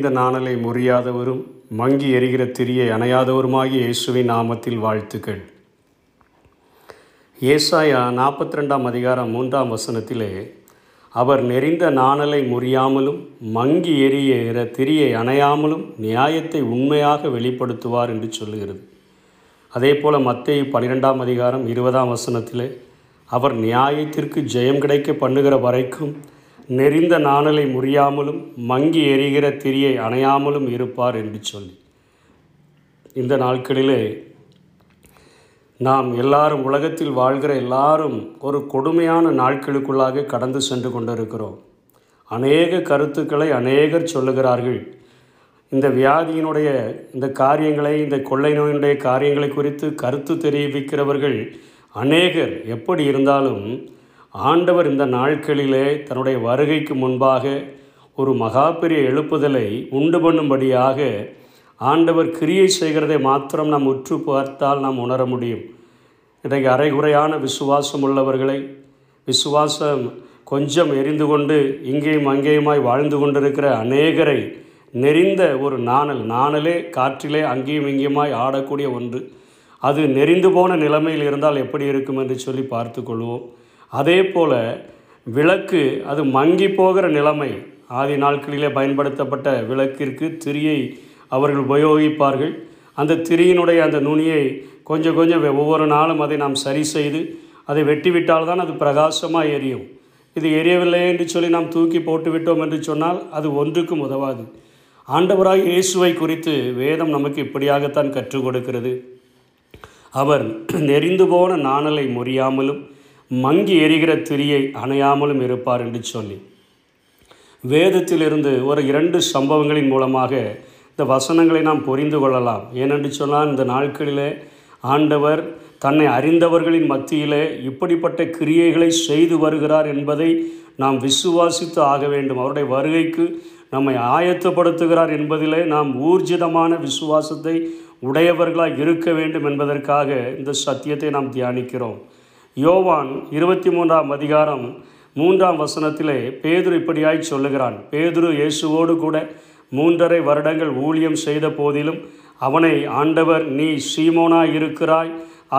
எரிந்த நாணலை முறியாதவரும் மங்கி எரிகிற திரியை அணையாதவருமாகிய இயேசுவின் நாமத்தில் வாழ்த்துக்கள். ஏசாயா நாற்பத்தி ரெண்டாம் அதிகாரம் மூன்றாம் வசனத்திலே அவர் நெறிந்த நாணலை முறியாமலும் மங்கி எரிகிற திரியை அணையாமலும் நியாயத்தை உண்மையாக வெளிப்படுத்துவார் என்று சொல்லுகிறது. அதே போல் மத்திய பன்னிரெண்டாம் அதிகாரம் இருபதாம் வசனத்திலே அவர் நியாயத்திற்கு ஜெயம் கிடைக்க பண்ணுகிற வரைக்கும் நெறிந்த நாணலை முறியாமலும் மங்கி எரிகிற திரியை அணையாமலும் இருப்பார் என்று சொல்லி. இந்த நாட்களிலே நாம் எல்லாரும் உலகத்தில் வாழ்கிற எல்லாரும் ஒரு கொடுமையான நாட்களுக்குள்ளாக கடந்து சென்று கொண்டிருக்கிறோம். அநேக கருத்துக்களை அநேகர் சொல்லுகிறார்கள். இந்த வியாதியினுடைய இந்த காரியங்களை இந்த கொள்ளை நோயினுடைய காரியங்களை குறித்து கருத்து தெரிவிக்கிறவர்கள் அநேகர். எப்படி இருந்தாலும் ஆண்டவர் இந்த நாட்களிலே தன்னுடைய வருகைக்கு முன்பாக ஒரு மகா பெரிய எழுப்புதலை உண்டு பண்ணும்படியாக ஆண்டவர் கிரியை செய்கிறதை மாத்திரம் நாம் உற்று பார்த்தால் நாம் உணர முடியும். இன்றைக்கு அரைகுறையான விசுவாசம் உள்ளவர்களை விசுவாசம் கொஞ்சம் எரிந்து கொண்டு இங்கேயும் அங்கேயுமாய் வாழ்ந்து கொண்டிருக்கிற அநேகரை நெறிந்த ஒரு நாணல் நாணலே காற்றிலே அங்கேயும் இங்கேயுமாய் ஆடக்கூடிய ஒன்று. அது நெறிந்து போன நிலைமையில் இருந்தால் எப்படி இருக்கும் என்று சொல்லி பார்த்து கொள்வோம். அதே போல் விளக்கு அது மங்கி போகிற நிலைமை ஆதி நாட்களிலே பயன்படுத்தப்பட்ட விளக்கிற்கு திரியை அவர்கள் உபயோகிப்பார்கள். அந்த திரியினுடைய அந்த நுனியை கொஞ்சம் கொஞ்சம் ஒவ்வொரு நாளும் அதை நாம் சரி செய்து அதை வெட்டிவிட்டால் தான் அது பிரகாசமாக எரியும். இது எரியவில்லை என்று சொல்லி நாம் தூக்கி போட்டு விட்டோம் என்று சொன்னால் அது ஒன்றுக்கும் உதவாது. ஆண்டவராக இயேசுவை குறித்து வேதம் நமக்கு இப்படியாகத்தான் கற்றுக் கொடுக்கிறது. அவர் நெறிந்து போன நாணலை முறியாமலும் மங்கி எரிகிற திரியை அணையாமலும் இருப்பார் என்று சொல்லி. வேதத்திலிருந்து ஒரு இரண்டு சம்பவங்களின் மூலமாக இந்த வசனங்களை நாம் புரிந்து கொள்ளலாம். ஏனென்று சொன்னால் இந்த நாட்களிலே ஆண்டவர் தன்னை அறிந்தவர்களின் மத்தியிலே இப்படிப்பட்ட கிரியைகளை செய்து வருகிறார் என்பதை நாம் விசுவாசித்து ஆக வேண்டும். அவருடைய வருகைக்கு நம்மை ஆயத்தப்படுத்துகிறார் என்பதிலே நாம் ஊர்ஜிதமான விசுவாசத்தை உடையவர்களாக இருக்க வேண்டும் என்பதற்காக இந்த சத்தியத்தை நாம் தியானிக்கிறோம். யோவான் இருபத்தி மூன்றாம் அதிகாரம் மூன்றாம் வசனத்திலே பேதுரு இப்படியாய் சொல்லுகிறான். பேதுரு இயேசுவோடு கூட மூன்றரை வருடங்கள் ஊழியம் செய்த போதிலும் அவனை ஆண்டவர் நீ சீமோனா இருக்கிறாய்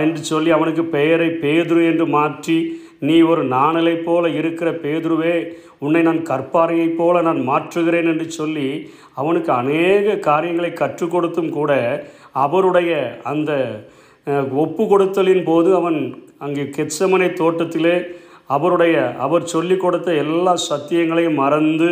என்று சொல்லி அவனுக்கு பெயரை பேதுரு என்று மாற்றி நீ ஒரு நாணலைப் போல இருக்கிற பேதுருவே உன்னை நான் கற்பாறையைப் போல நான் மாற்றுகிறேன் என்று சொல்லி அவனுக்கு அநேக காரியங்களை கற்றுக் கொடுத்தும் கூட அவருடைய அந்த ஒப்பு கொடுத்தலின் போது அவன் அங்கே கெச்சமனை தோட்டத்திலே அவருடைய அவர் சொல்லிக் கொடுத்த எல்லா சத்தியங்களையும் மறந்து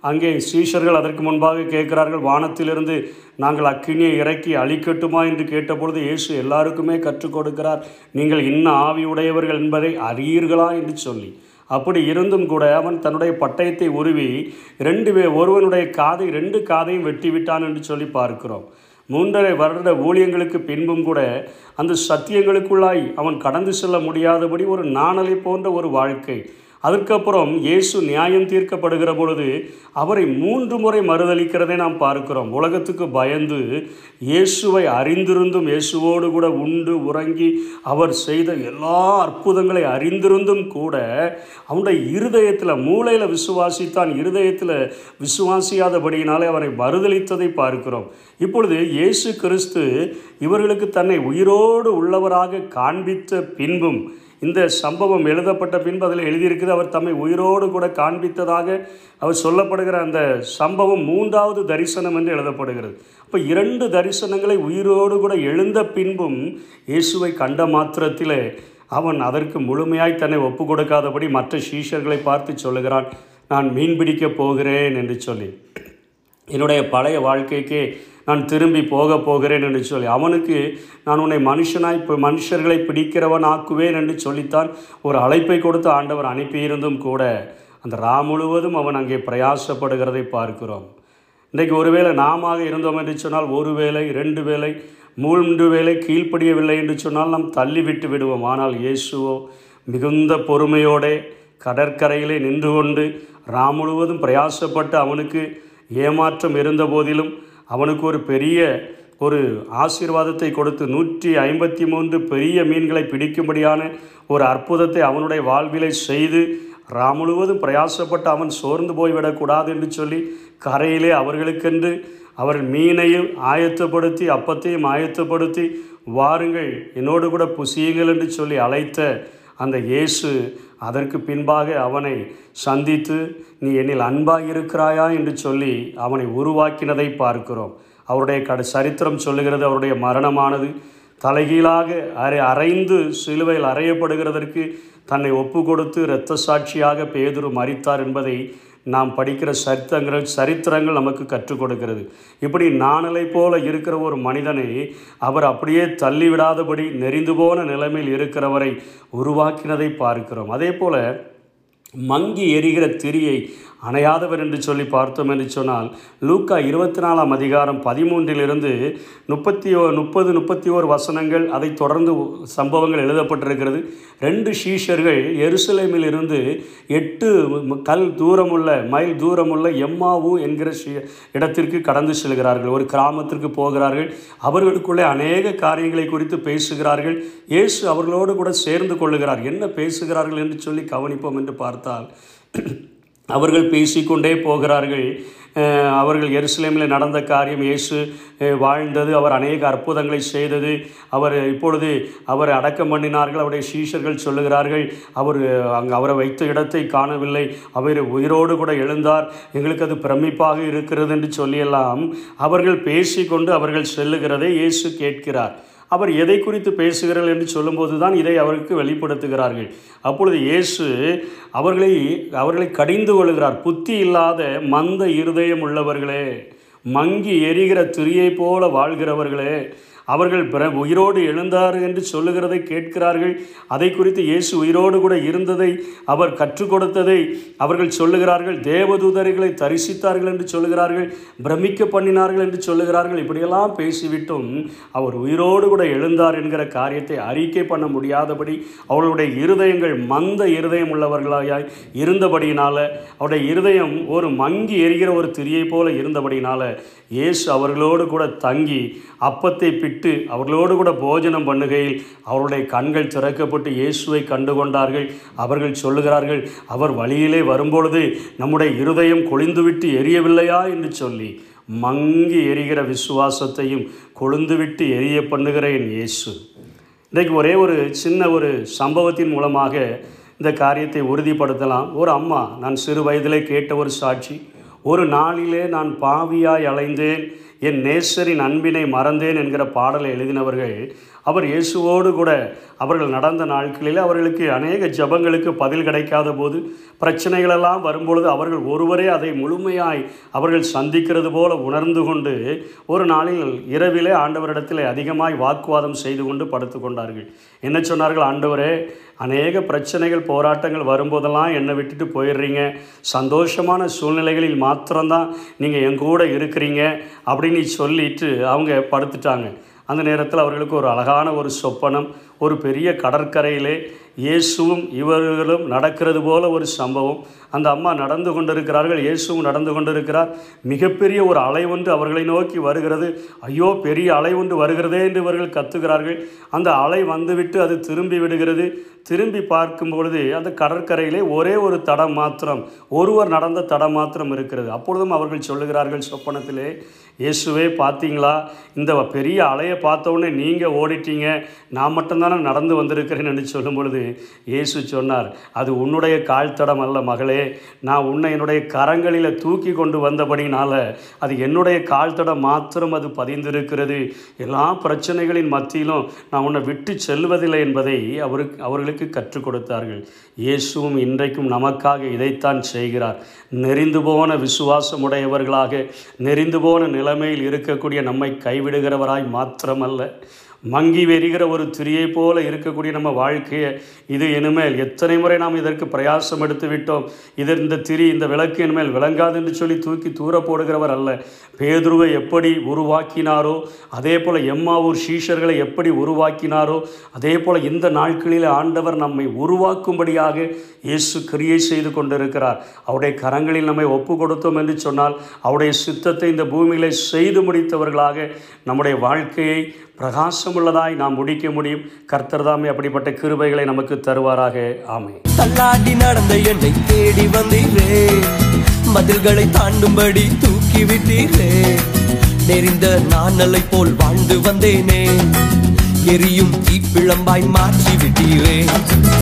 அங்கே சீஷர்கள் அதற்கு முன்பாக கேட்கிறார்கள் வானத்திலிருந்து நாங்கள் அக்கினியை இறக்கி அழிக்கட்டுமா என்று கேட்டபொழுது இயேசு எல்லாருக்குமே கற்றுக் கொடுக்கிறார் நீங்கள் இன்ன ஆவியுடையவர்கள் என்பதை அறியீர்களா என்று சொல்லி. அப்படி இருந்தும் கூட அவன் தன்னுடைய பட்டயத்தை உருவி ரெண்டு ஒருவனுடைய காதை ரெண்டு காதையும் வெட்டி விட்டான் என்று சொல்லி பார்க்கிறோம். மூன்றரை வருட ஊழியங்களுக்கு பின்பும் கூட அந்த சத்தியங்களுக்குள்ளாய் அவன் கடந்து செல்ல முடியாதபடி ஒரு நாணலை போன்ற ஒரு வாழ்க்கை அதற்கப்புறம் இயேசு நியாயம் தீர்க்கப்படுகிற பொழுது அவரை மூன்று முறை மறுதளிக்கிறதை நாம் பார்க்கிறோம். உலகத்துக்கு பயந்து இயேசுவை அறிந்திருந்தும் இயேசுவோடு கூட உண்டு உறங்கி அவர் செய்த எல்லா அற்புதங்களை அறிந்திருந்தும் கூட அவனுடைய இருதயத்தில் மூளையில் விசுவாசித்தான் இருதயத்தில் விசுவாசியாதபடியினாலே அவரை மறுதளித்ததை பார்க்கிறோம். இப்பொழுது இயேசு கிறிஸ்து இவர்களுக்கு தன்னை உயிரோடு உள்ளவராக காண்பித்த பின்பும் இந்த சம்பவம் எழுதப்பட்ட பின்பு அதில் எழுதியிருக்குது அவர் தம்மை உயிரோடு கூட காண்பித்ததாக அவர் சொல்லப்படுகிற அந்த சம்பவம் மூன்றாவது தரிசனம் என்று எழுதப்படுகிறது. அப்போ இரண்டு தரிசனங்களை உயிரோடு கூட எழுந்த பின்பும் இயேசுவை கண்ட மாத்திரத்திலே அவன் அதற்கு முழுமையாய் தன்னை ஒப்பு கொடுக்காதபடி மற்ற சீஷர்களை பார்த்து சொல்லுகிறான் நான் மீன் பிடிக்கப் போகிறேன் என்று சொல்லி. என்னுடைய பழைய வாழ்க்கைக்கே நான் திரும்பி போக போகிறேன் என்று சொல்லி அவனுக்கு நான் உன்னை மனுஷனாய் இப்போ மனுஷர்களை பிடிக்கிறவன் ஆக்குவேன் என்று சொல்லித்தான் ஒரு அழைப்பை கொடுத்து ஆண்டவர் அனுப்பியிருந்தும் கூட அந்த ரா முழுவதும் அவன் அங்கே பிரயாசப்படுகிறதை பார்க்கிறோம். இன்றைக்கு ஒருவேளை நாம இருந்தோம் என்று சொன்னால் ஒரு வேளை ரெண்டு வேளை மூன்று வேளை கீழ்ப்படியவில்லை என்று சொன்னால் நாம் தள்ளிவிட்டு விடுவோம். ஆனால் இயேசுவோ மிகுந்த பொறுமையோடே கடற்கரையிலே நின்று கொண்டு ரா முழுவதும் பிரயாசப்பட்டு அவனுக்கு ஏமாற்றம் இருந்த போதிலும் அவனுக்கு ஒரு பெரிய ஒரு ஆசீர்வாதத்தை கொடுத்து நூற்றி ஐம்பத்தி மூன்று பெரிய மீன்களை பிடிக்கும்படியான ஒரு அற்புதத்தை அவனுடைய வாழ்விலை செய்து ரா முழுவதும் பிரயாசப்பட்டு அவன் சோர்ந்து போய்விடக்கூடாது என்று சொல்லி கரையிலே அவர்களுக்கென்று அவர் மீனையும் ஆயத்தப்படுத்தி அப்பத்தையும் ஆயத்தப்படுத்தி வாருங்கள் என்னோடு கூட புசியுங்கள் என்று சொல்லி அழைத்த அந்த இயேசு அதற்கு பின்பாக அவனை சந்தித்து நீ என்னில் அன்பாக இருக்கிறாயா? என்று சொல்லி அவனை உருவாக்கினதை பார்க்கிறோம். அவருடைய கட சரித்திரம் சொல்லுகிறது அவருடைய மரணமானது. தலைகீழாக அரை அரைந்து சிலுவையில் அறையப்படுகிறதற்கு தன்னை ஒப்பு கொடுத்து இரத்த சாட்சியாக பேதுரு மறித்தார் என்பதை நாம் படிக்கிற சரித்திரங்கள் சரித்திரங்கள் நமக்கு கற்றுக் கொடுக்கிறது. இப்படி நாணலை போல இருக்கிற ஒரு மனிதனை அவர் அப்படியே தள்ளிவிடாதபடி நெறிந்து போன நிலைமையில் இருக்கிறவரை உருவாக்கினதை பார்க்கிறோம். அதே போல் மங்கி எரிகிற திரியை அணையாதவர் என்று சொல்லி பார்த்தோம் என்று சொன்னால் லூக்கா இருபத்தி நாலாம் அதிகாரம் பதிமூன்றிலிருந்து முப்பத்தி ஓ முப்பது முப்பத்தி ஓர் வசனங்கள் அதை தொடர்ந்து சம்பவங்கள் எழுதப்பட்டிருக்கிறது. ரெண்டு ஷீஷர்கள் எருசலேமில் இருந்து எட்டு கல் தூரமுள்ள மைல் தூரமுள்ள எம்மாவு என்கிற ஷீ இடத்திற்கு கடந்து செல்கிறார்கள். ஒரு கிராமத்திற்கு போகிறார்கள். அவர்களுக்குள்ளே அநேக காரியங்களை குறித்து பேசுகிறார்கள். இயேசு அவர்களோடு கூட சேர்ந்து கொள்ளுகிறார். என்ன பேசுகிறார்கள் என்று சொல்லி கவனிப்போம் என்று பார்த்து பார்த்தால் அவர்கள் பேசிக்கொண்டே போகிறார்கள். அவர்கள் எருசலேமில் நடந்த காரியம் இயேசு வாழ்ந்தது அவர் அநேக அற்புதங்களை செய்தது. அவர் இப்பொழுது அவர் அடக்கம் பண்ணினார்கள் அவருடைய சீஷர்கள் சொல்லுகிறார்கள் அவர் அங்கே அவரை வைத்த இடத்தை காணவில்லை அவர் உயிரோடு கூட எழுந்தார் எங்களுக்கு அது பிரமிப்பாக இருக்கிறது என்று சொல்லியெல்லாம் அவர்கள் பேசிக்கொண்டு அவர்கள் செல்லுகிறதை இயேசு கேட்கிறார். அவர் எதை குறித்து பேசுகிறார்கள் என்று சொல்லும்போது தான் இதை அவருக்கு வெளிப்படுத்துகிறார்கள். அப்பொழுது இயேசு அவர்களை அவர்களை கடிந்து கொள்கிறார். புத்தி இல்லாத மந்த இருதயம் உள்ளவர்களே மங்கி எரிகிற திரியை போல வாழ்கிறவர்களே அவர்கள் பிற உயிரோடு எழுந்தார் என்று சொல்லுகிறதை கேட்கிறார்கள். அதை குறித்து இயேசு உயிரோடு கூட இருந்ததை அவர் கற்றுக் கொடுத்ததை அவர்கள் சொல்லுகிறார்கள். தேவதூதர்களை தரிசித்தார்கள் என்று சொல்லுகிறார்கள். பிரமிக்க பண்ணினார்கள் என்று சொல்லுகிறார்கள். இப்படியெல்லாம் பேசிவிட்டும் அவர் உயிரோடு கூட எழுந்தார் என்கிற காரியத்தை அறிக்கை பண்ண முடியாதபடி அவர்களுடைய இருதயங்கள் மந்த இருதயம் உள்ளவர்களாய் இருந்தபடியினால அவருடைய இருதயம் ஒரு மங்கி எரிகிற ஒரு திரியை போல இருந்தபடியினால் இயேசு அவர்களோடு கூட தங்கி அப்பத்தை பிட்டு விட்டு அவர்களோடு கூட போஜனம் பண்ணுகையில் அவருடைய கண்கள் திறக்கப்பட்டு இயேசுவை கண்டுகொண்டார்கள். அவர்கள் சொல்லுகிறார்கள் அவர் வழியிலே வரும்பொழுது நம்முடைய இருதயம் கொழிந்துவிட்டு எரியவில்லையா? என்று சொல்லி மங்கி எரிகிற விசுவாசத்தையும் கொழுந்துவிட்டு எரிய பண்ணுகிற என் இயேசு. இன்றைக்கு ஒரே ஒரு சின்ன ஒரு சம்பவத்தின் மூலமாக இந்த காரியத்தை உறுதிப்படுத்தலாம். ஒரு அம்மா நான் சிறு வயதிலே கேட்ட ஒரு சாட்சி ஒரு நாளிலே நான் பாவியாய் அலைந்தேன். என் நேசரின் அன்பினை மறந்தேன் என்கிற பாடலை எழுதினவர்கள் அவர் இயேசுவோடு கூட அவர்கள் நடந்த நாட்களில் அவர்களுக்கு அநேக ஜபங்களுக்கு பதில் கிடைக்காத போது பிரச்சனைகளெல்லாம் வரும்பொழுது அவர்கள் ஒருவரே அதை முழுமையாய் அவர்கள் சந்திக்கிறது போல உணர்ந்து கொண்டு ஒரு நாளில் இரவிலே ஆண்டவரிடத்தில் அதிகமாய் வாக்குவாதம் செய்து கொண்டு படுத்து கொண்டார்கள். என்ன சொன்னார்கள்? ஆண்டவரே அநேக பிரச்சனைகள் போராட்டங்கள் வரும்போதெல்லாம் என்னை விட்டுட்டு போயிடுறீங்க. சந்தோஷமான சூழ்நிலைகளில் மாத்திரம்தான் நீங்கள் எங்கூட இருக்கிறீங்க அப்படின்னு சொல்லிட்டு அவங்க படுத்துட்டாங்க. அந்த நேரத்தில் அவர்களுக்கு ஒரு அழகான ஒரு சொப்பனம் ஒரு பெரிய கடற்கரையிலே இயேசுவும் இவர்களும் நடக்கிறது போல ஒரு சம்பவம். அந்த அம்மா நடந்து கொண்டிருக்கிறார்கள். இயேசுவும் நடந்து கொண்டிருக்கிறார். மிகப்பெரிய ஒரு அலை ஒன்று அவர்களை நோக்கி வருகிறது. ஐயோ பெரிய அலை ஒன்று வருகிறதே என்று இவர்கள் கத்துகிறார்கள். அந்த அலை வந்துவிட்டு அது திரும்பி விடுகிறது. திரும்பி பார்க்கும் பொழுது அந்த கடற்கரையிலே ஒரே ஒரு தடம் மாத்திரம் ஒருவர் நடந்த தடம் மாத்திரம் இருக்கிறது. அப்பொழுதும் அவர்கள் சொல்லுகிறார்கள் சொப்பனத்திலே இயேசுவே பார்த்தீங்களா? இந்த பெரிய அலையை பார்த்தோன்னே நீங்கள் ஓடிட்டீங்க. நான் மட்டும்தானே நடந்து வந்திருக்கிறேன் என்று சொல்லும் பொழுது இயேசு சொன்னார் அது உன்னுடைய கால்தடம் அல்ல மகளே. நான் உன்னை என்னுடைய கரங்களில் தூக்கி கொண்டு வந்தபடினால அது என்னுடைய கால்தடம் மாத்திரம் அது பதிந்திருக்கிறது. எல்லா பிரச்சனைகளின் மத்தியிலும் நான் உன்னை விட்டு செல்வதில்லை என்பதை அவருக்கு அவர்களுக்கு கற்றுக் கொடுத்தார்கள். இயேசுவும் இன்றைக்கும் நமக்காக இதைத்தான் செய்கிறார். நெறிந்து போன விசுவாசமுடையவர்களாக நெறிந்து போன நிலைமையில் இருக்கக்கூடிய நம்மை கைவிடுகிறவராய் மாத்திரமல்ல. மங்கி வெறிகிற ஒரு திரியை போல இருக்கக்கூடிய நம்ம வாழ்க்கையை இது இனிமேல் எத்தனை முறை நாம் இதற்கு பிரயாசம் எடுத்து விட்டோம்? இது இந்த திரி இந்த விளக்கு இனிமேல் விளங்காது என்று சொல்லி தூக்கி தூர போடுகிறவர் அல்ல. பேதுருவை எப்படி உருவாக்கினாரோ அதே போல் எம்மாவூர் சீஷர்களை எப்படி உருவாக்கினாரோ அதே போல் இந்த நாட்களில் ஆண்டவர் நம்மை உருவாக்கும்படியாக இயேசு கிரியை செய்து கொண்டிருக்கிறார். அவருடைய கரங்களில் நம்மை ஒப்பு கொடுத்தோம் என்று சொன்னால் அவருடைய சித்தத்தை இந்த பூமியிலே செய்து முடித்தவர்களாக நம்முடைய வாழ்க்கையை பிரகாசமுள்ளதாய் நாம் முடிக்க முடியும். கர்த்தர் தாமே அப்படிப்பட்ட கிருபைகளை நமக்கு தருவாராக. ஆமை தள்ளாடி நடந்த என்னை தேடி வந்தீரே. மதில்களை தாண்டும்படி தூக்கி விட்டீரே நெறிந்த நாணலை போல் வாழ்ந்து வந்தேனே. எரியும் தீப்பிழம்பாய் மாற்றி விட்டீரே